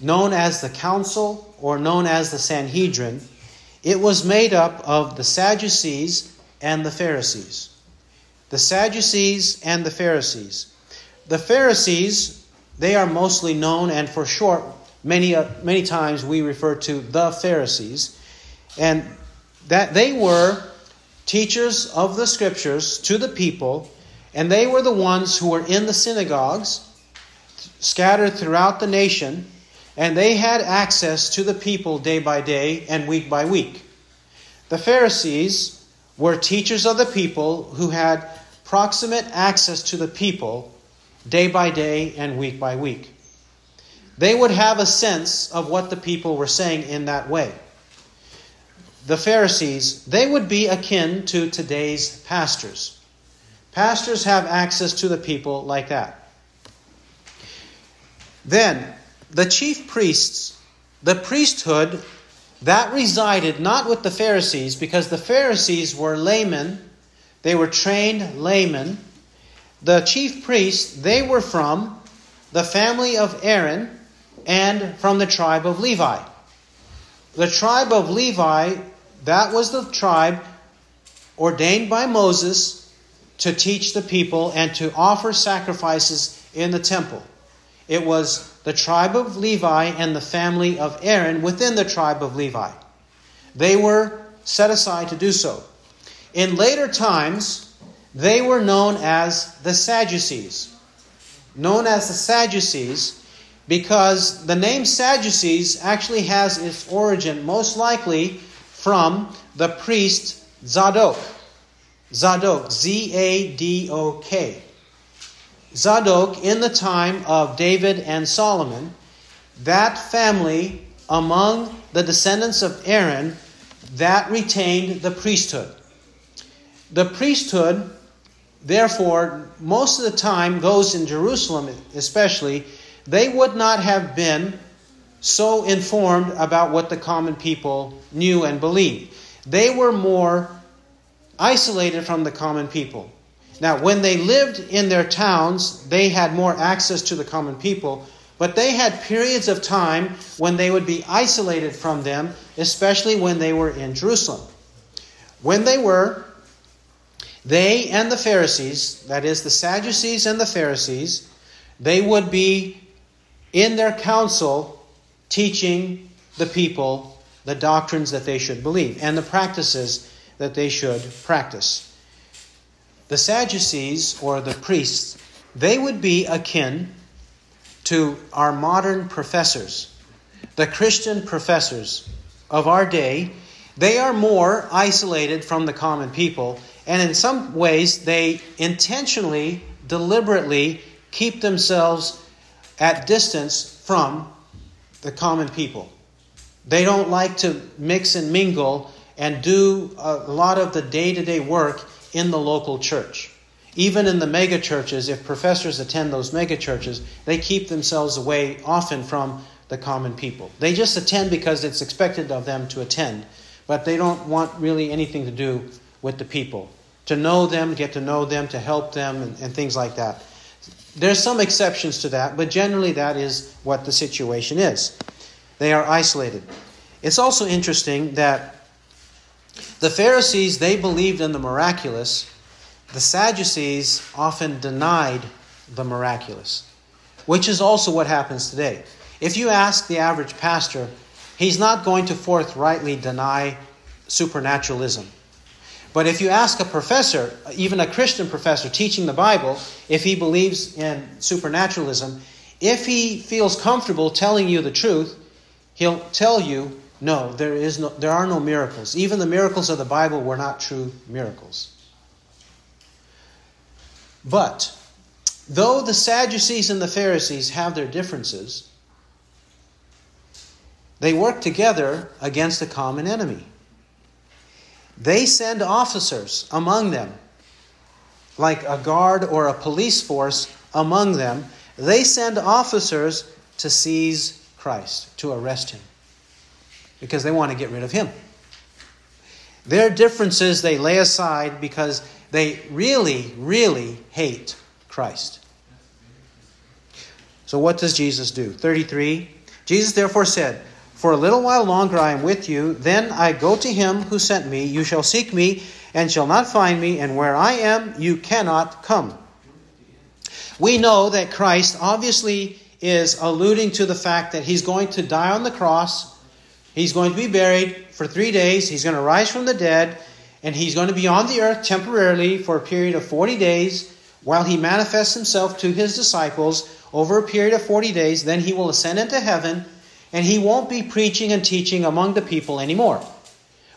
known as the Council or known as the Sanhedrin, it was made up of the Sadducees and the Pharisees. The Sadducees and the Pharisees. The Pharisees, they are mostly known, and for short, many, uh, many times we refer to the Pharisees. And that they were teachers of the scriptures to the people, and they were the ones who were in the synagogues scattered throughout the nation and they had access to the people day by day and week by week. The Pharisees were teachers of the people who had proximate access to the people day by day and week by week. They would have a sense of what the people were saying in that way. The Pharisees, they would be akin to today's pastors. Pastors have access to the people like that. Then, the chief priests, the priesthood that resided not with the Pharisees, because the Pharisees were laymen, they were trained laymen. The chief priests, they were from the family of Aaron and from the tribe of Levi. The tribe of Levi, that was the tribe ordained by Moses to teach the people and to offer sacrifices in the temple. It was the tribe of Levi and the family of Aaron within the tribe of Levi. They were set aside to do so. In later times, they were known as the Sadducees. Known as the Sadducees because the name Sadducees actually has its origin most likely from the priest Zadok. Zadok, Z A D O K. Zadok, in the time of David and Solomon, that family among the descendants of Aaron that retained the priesthood. The priesthood, therefore, most of the time, those in Jerusalem especially, they would not have been so informed about what the common people knew and believed. They were more isolated from the common people. Now, when they lived in their towns, they had more access to the common people, but they had periods of time when they would be isolated from them, especially when they were in Jerusalem. When they were, they and the Pharisees, that is, the Sadducees and the Pharisees, they would be in their council teaching the people the doctrines that they should believe and the practices that they should practice. The Sadducees, or the priests, they would be akin to our modern professors, the Christian professors of our day. They are more isolated from the common people, and in some ways, they intentionally, deliberately keep themselves at distance from the common people. They don't like to mix and mingle and do a lot of the day to day work in the local church. Even in the mega churches, if professors attend those mega churches, they keep themselves away often from the common people. They just attend because it's expected of them to attend, but they don't want really anything to do with the people. To know them, get to know them, to help them, and, and things like that. There's some exceptions to that, but generally that is what the situation is. They are isolated. It's also interesting that the Pharisees, they believed in the miraculous. The Sadducees often denied the miraculous, which is also what happens today. If you ask the average pastor, he's not going to forthrightly deny supernaturalism. But if you ask a professor, even a Christian professor teaching the Bible, if he believes in supernaturalism, if he feels comfortable telling you the truth, he'll tell you no, there, is no, there are no miracles. Even the miracles of the Bible were not true miracles. But, though the Sadducees and the Pharisees have their differences, they work together against a common enemy. They send officers among them, like a guard or a police force among them. They send officers to seize Christ, to arrest him because they want to get rid of him. Their differences they lay aside because they really, really hate Christ. So, what does Jesus do? 33. Jesus therefore said, For a little while longer I am with you, then I go to him who sent me. You shall seek me and shall not find me, and where I am, you cannot come. We know that Christ obviously is alluding to the fact that he's going to die on the cross He's going to be buried for three days. He's going to rise from the dead, and he's going to be on the earth temporarily for a period of 40 days while he manifests himself to his disciples over a period of 40 days. Then he will ascend into heaven, and he won't be preaching and teaching among the people anymore.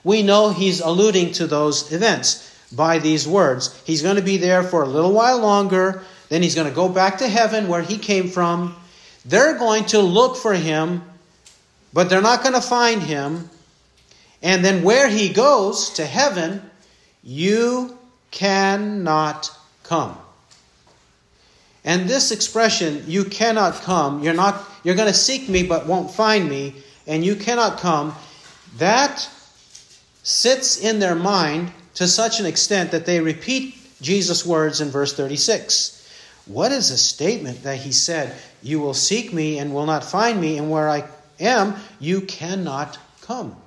we know he's alluding to those events by these words. He's going to be there for a little while longer, then he's going to go back to heaven where he came from. They're going to look for him, but they're not going to find him. And then where he goes to heaven, you cannot come. And this expression, you cannot come, you're not you're going to seek me but won't find me, and you cannot come, that sits in their mind to such an extent that they repeat Jesus' words in verse 36. What is a statement that he said, You will seek me and will not find me, and where I am, you cannot come?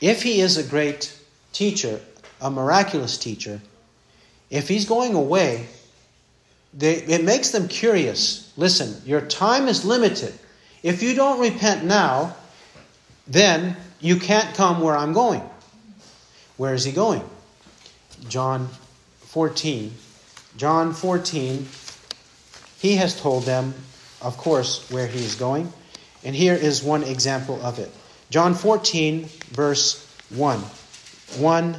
If he is a great teacher, a miraculous teacher, if he's going away, they, it makes them curious. Listen, your time is limited. If you don't repent now, then you can't come where I'm going. Where is he going? John 14. John 14, he has told them, of course, where he is going. And here is one example of it. John 14, verse 1. 1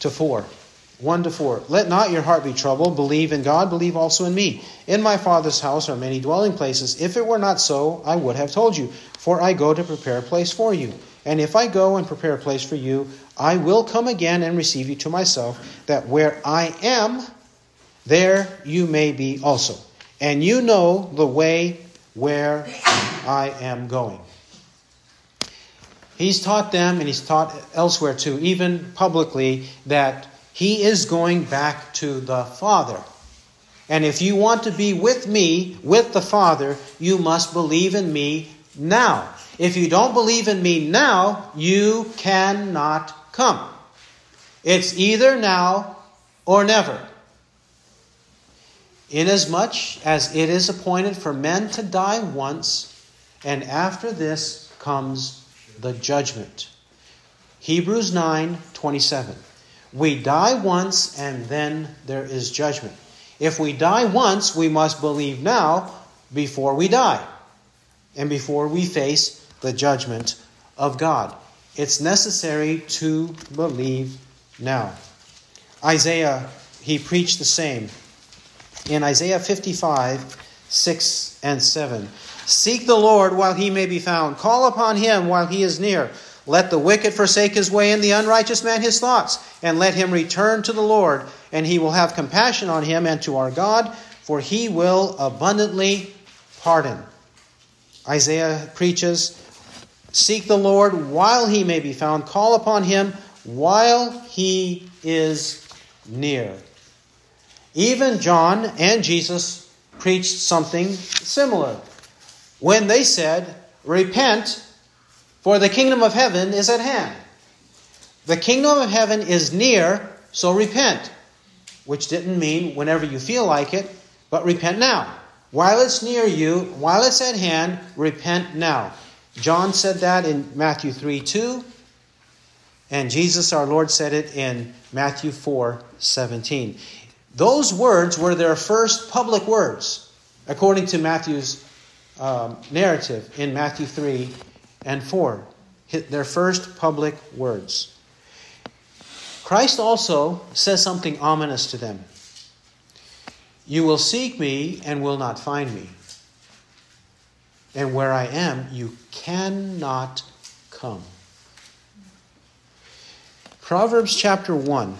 to 4. 1 to 4. Let not your heart be troubled. Believe in God, believe also in me. In my Father's house are many dwelling places. If it were not so, I would have told you. For I go to prepare a place for you. And if I go and prepare a place for you, I will come again and receive you to myself, that where I am, there you may be also. And you know the way where I am going. He's taught them, and he's taught elsewhere too, even publicly, that he is going back to the Father. And if you want to be with me, with the Father, you must believe in me now. If you don't believe in me now, you cannot come. It's either now or never. Inasmuch as it is appointed for men to die once, and after this comes the judgment. Hebrews 9 27. We die once, and then there is judgment. If we die once, we must believe now before we die and before we face the judgment of God. It's necessary to believe now. Isaiah, he preached the same. In Isaiah 55, 6 and 7. Seek the Lord while he may be found. Call upon him while he is near. Let the wicked forsake his way and the unrighteous man his thoughts, and let him return to the Lord, and he will have compassion on him and to our God, for he will abundantly pardon. Isaiah preaches Seek the Lord while he may be found, call upon him while he is near. Even John and Jesus preached something similar when they said, Repent, for the kingdom of heaven is at hand. The kingdom of heaven is near, so repent. Which didn't mean whenever you feel like it, but repent now. While it's near you, while it's at hand, repent now. John said that in Matthew 3 2. And Jesus, our Lord, said it in Matthew 4 17. Those words were their first public words, according to Matthew's um, narrative in Matthew 3 and 4. Their first public words. Christ also says something ominous to them. You will seek me and will not find me. And where I am, you cannot come. Proverbs chapter 1.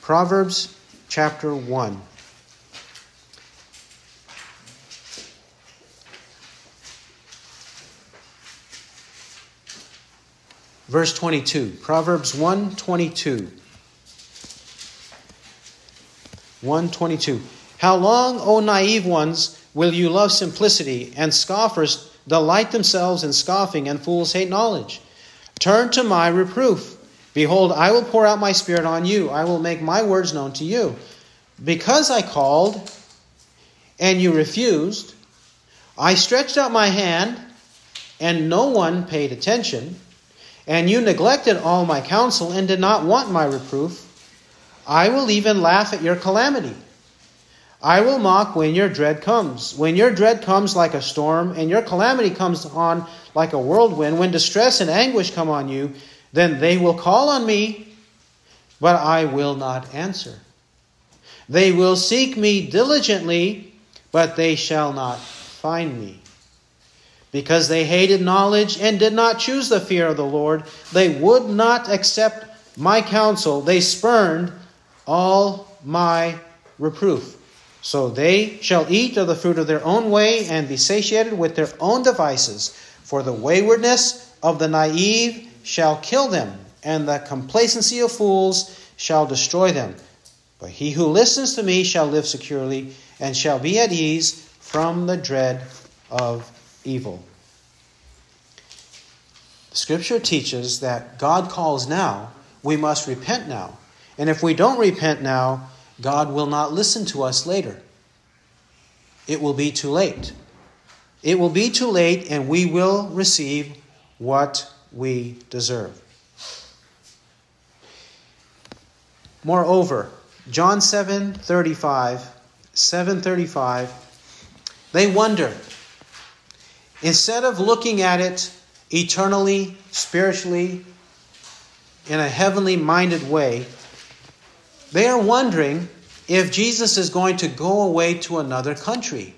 Proverbs chapter 1. Verse 22. Proverbs 122. 122. How long, O naive ones, will you love simplicity, and scoffers delight themselves in scoffing, and fools hate knowledge? Turn to my reproof. Behold, I will pour out my spirit on you. I will make my words known to you. Because I called, and you refused, I stretched out my hand, and no one paid attention, and you neglected all my counsel, and did not want my reproof, I will even laugh at your calamity. I will mock when your dread comes. When your dread comes like a storm, and your calamity comes on like a whirlwind, when distress and anguish come on you, then they will call on me, but I will not answer. They will seek me diligently, but they shall not find me. Because they hated knowledge and did not choose the fear of the Lord, they would not accept my counsel. They spurned all my reproof. So they shall eat of the fruit of their own way and be satiated with their own devices. For the waywardness of the naive shall kill them, and the complacency of fools shall destroy them. But he who listens to me shall live securely and shall be at ease from the dread of evil. Scripture teaches that God calls now, we must repent now. And if we don't repent now, God will not listen to us later. It will be too late. It will be too late, and we will receive what we deserve. Moreover, John 7 35, 735, they wonder. Instead of looking at it eternally, spiritually, in a heavenly minded way, they are wondering if Jesus is going to go away to another country.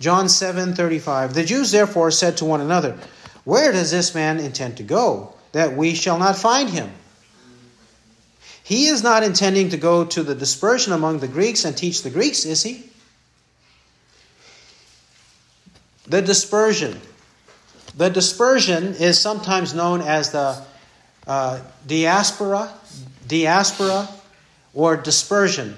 John 7:35 The Jews therefore said to one another, Where does this man intend to go that we shall not find him? He is not intending to go to the dispersion among the Greeks and teach the Greeks, is he? The dispersion. The dispersion is sometimes known as the uh, diaspora, diaspora, or dispersion.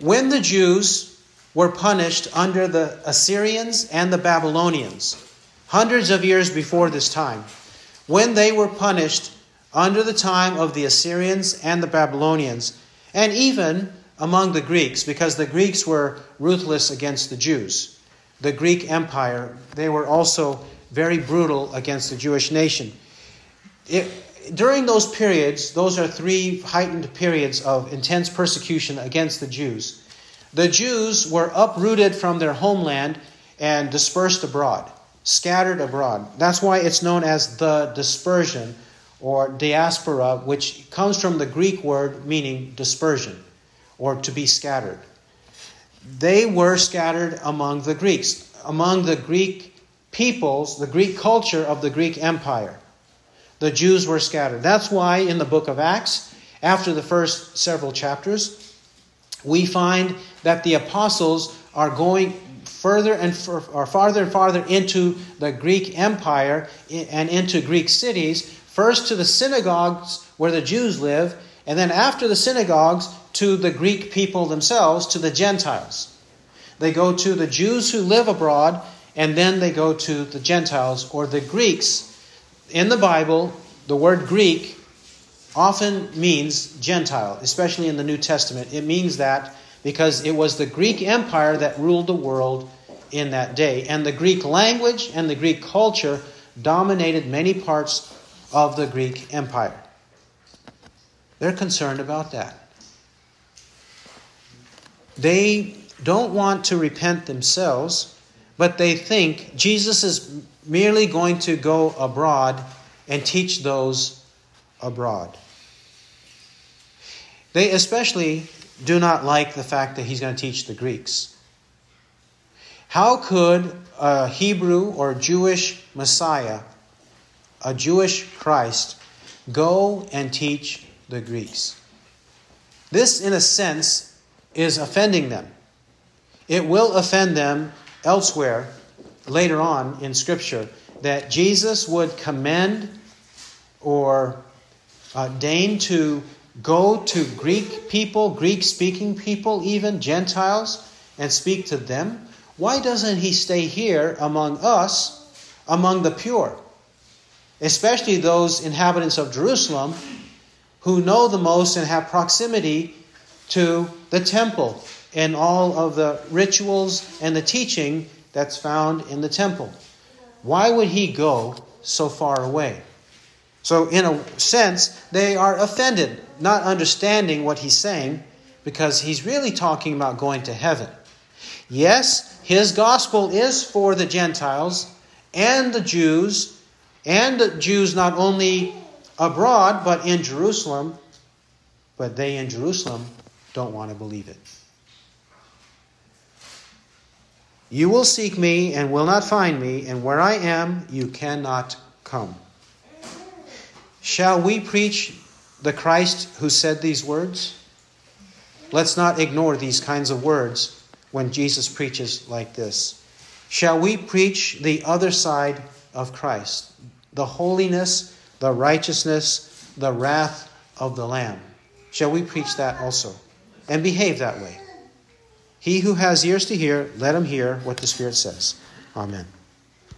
When the Jews were punished under the Assyrians and the Babylonians, hundreds of years before this time, when they were punished under the time of the Assyrians and the Babylonians, and even among the Greeks, because the Greeks were ruthless against the Jews. The Greek Empire, they were also very brutal against the Jewish nation. It, during those periods, those are three heightened periods of intense persecution against the Jews. The Jews were uprooted from their homeland and dispersed abroad, scattered abroad. That's why it's known as the dispersion or diaspora, which comes from the Greek word meaning dispersion or to be scattered. They were scattered among the Greeks, among the Greek peoples, the Greek culture of the Greek Empire the Jews were scattered. That's why in the book of Acts, after the first several chapters, we find that the apostles are going further and or farther and farther into the Greek Empire and into Greek cities, first to the synagogues where the Jews live, and then after the synagogues to the Greek people themselves, to the Gentiles. They go to the Jews who live abroad, and then they go to the Gentiles or the Greeks in the Bible, the word Greek often means Gentile, especially in the New Testament. It means that because it was the Greek Empire that ruled the world in that day. And the Greek language and the Greek culture dominated many parts of the Greek Empire. They're concerned about that. They don't want to repent themselves, but they think Jesus is merely going to go abroad and teach those abroad. They especially do not like the fact that he's going to teach the Greeks. How could a Hebrew or Jewish Messiah, a Jewish Christ, go and teach the Greeks? This, in a sense, is offending them. It will offend them elsewhere later on in Scripture that Jesus would commend or uh, deign to go to Greek people, Greek speaking people, even Gentiles, and speak to them? Why doesn't he stay here among us, among the pure? Especially those inhabitants of Jerusalem who know the most and have proximity to the temple and all of the rituals and the teaching that's found in the temple. Why would he go so far away? So, in a sense, they are offended, not understanding what he's saying, because he's really talking about going to heaven. Yes, his gospel is for the Gentiles and the Jews, and the Jews not only abroad, but in Jerusalem, but they in Jerusalem don't want to believe it. You will seek me and will not find me, and where I am, you cannot come. Shall we preach the Christ who said these words? Let's not ignore these kinds of words when Jesus preaches like this. Shall we preach the other side of Christ? The holiness, the righteousness, the wrath of the Lamb. Shall we preach that also? And behave that way. He who has ears to hear, let him hear what the Spirit says. Amen.